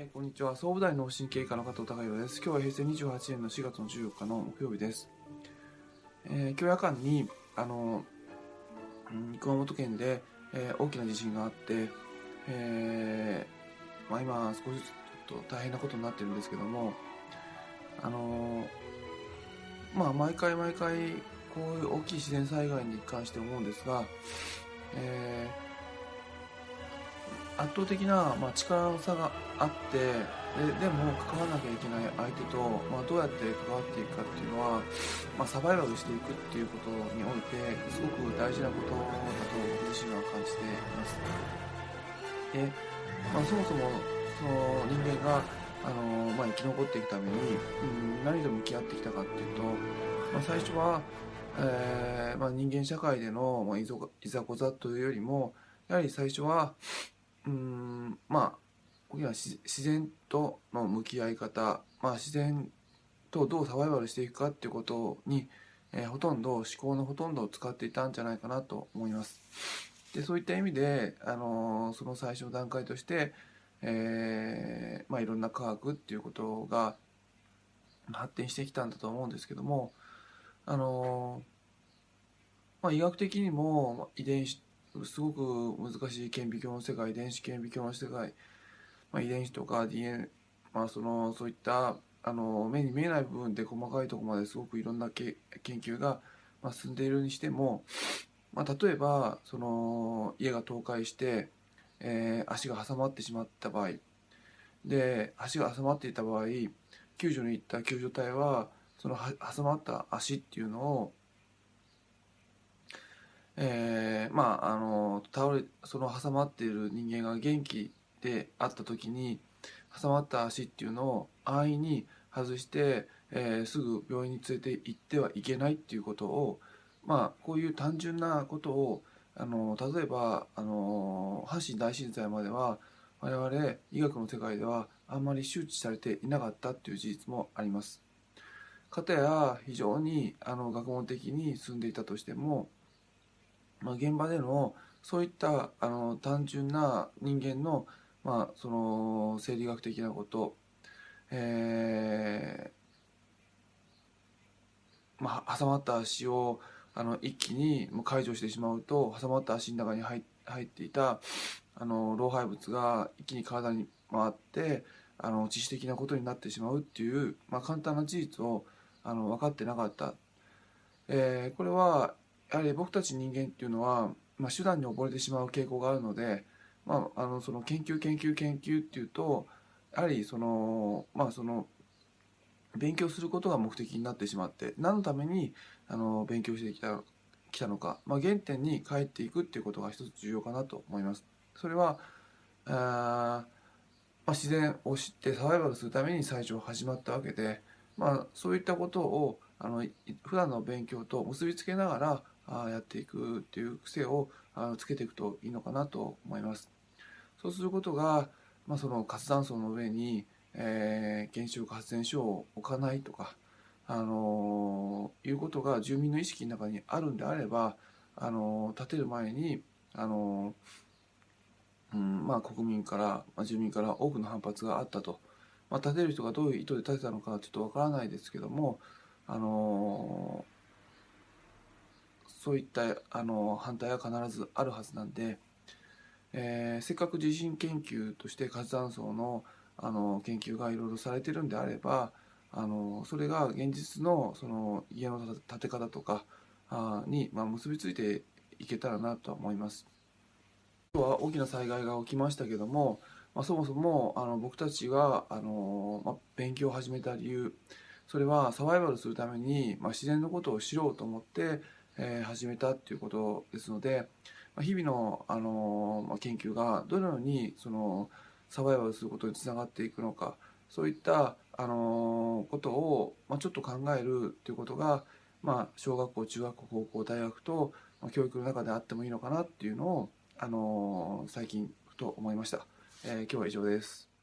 えこんにちは。総武大脳神経科の加藤孝弘です。今日は平成28年の4月の14日の木曜日です、えー今日夜間にあの、うん熊本県で、えー大きな地震があって、えーまあ、今少しずつちょっと大変なことになってるんですけどもあのまあ毎回毎回こういう大きい自然災害に関して思うんですが、えー圧倒的な、まあ、力の差があってででも関わらなきゃいけない相手と、まあ、どうやって関わっていくかっていうのは、まあ、サバイバルしていくっていうことにおいてすごく大事なことだと僕自身は感じています。で、まあ、そもそもその人間があの、まあ、生き残っていくために、うん、何と向き合ってきたかっていうと、まあ、最初は、えーまあ、人間社会での、まあ、いぞいざこざというよりもやはり最初はうんまあ大きな自然との向き合い方、まあ、自然とどうサバイバルしていくかっていうことに、えーほとんど思考のほとんどを使っていたんじゃないかなと思います。でそういった意味で、あのーその最初の段階として、えーまあ、いろんな科学っていうことが発展してきたんだと思うんですけども、あのまあ、医学的にも遺伝子すごく難しい顕微鏡の世界電子顕微鏡の世界、まあ、遺伝子とか DNA、まあ、そのそういったあの目に見えない部分で細かいとこまですごくいろんなけ研究が、まあ、進んでいるにしても、まあ、例えばその家が倒壊して、えー足が挟まってしまった場合で足が挟まっていた場合救助に行った救助隊はその挟まった足っていうのをえーまああの倒れその挟まっている人間が元気であった時に挟まった足っていうのを安易に外して、えーすぐ病院に連れて行ってはいけないっていうことをまあこういう単純なことをあの例えばあの阪神大震災までは我々医学の世界ではあんまり周知されていなかったっていう事実もあります。かたや非常にあの学問的に進んでいたとしてもまあ、現場でのそういったあの単純な人間の,、まあその生理学的なこと、えーまあ、挟まった足をあの一気に解除してしまうと挟まった足の中に入入っていたあの老廃物が一気に体に回ってあの致死的なことになってしまうっていう、まあ、簡単な事実をあの分かってなかった。えーこれはやはり僕たち人間っていうのは、まあ、手段に溺れてしまう傾向があるので、まあ、あのその研究研究研究っていうとやはりそのまあその勉強することが目的になってしまって何のためにあの勉強してきたきたのか、まあ、原点に帰っていくっていうことが一つ重要かなと思います。それはあまあ、自然を知ってサバイバルするために最初始まったわけで、まあ、そういったことをあの普段の勉強と結びつけながらやっていくっていう癖をあのつけていくといいのかなと思います。そうすることが、まあ、その活断層の上に、えー原子力発電所を置かないとか、あのーいうことが住民の意識の中にあるんであれば、あのー建てる前に、あのーうんまあ、国民から、まあ、住民から多くの反発があったと、まあ、建てる人がどういう意図で建てたのかちょっとわからないですけども、あのーそういった、あの反対は必ずあるはずなんで、えーせっかく地震研究として活断層の、あの研究がいろいろされてるんであれば、あのそれが現実のその家の建て方とかあに、まあ、結びついていけたらなとは思います。今日は大きな災害が起きましたけども、まあ、そもそもあの僕たちがあの、まあ、勉強を始めた理由それはサバイバルするために、まあ、自然のことを知ろうと思って、え始めたっていうことですので、ま、日々の、あのま、研究がどのようにそのサバイバルすることにつながっていくのかそういった、あのことを、ま、ちょっと考えるっていうことが、まあ、小学校中学校高校大学と、ま、教育の中であってもいいのかなっていうのを、あの最近ふと思いました、えー今日は以上です。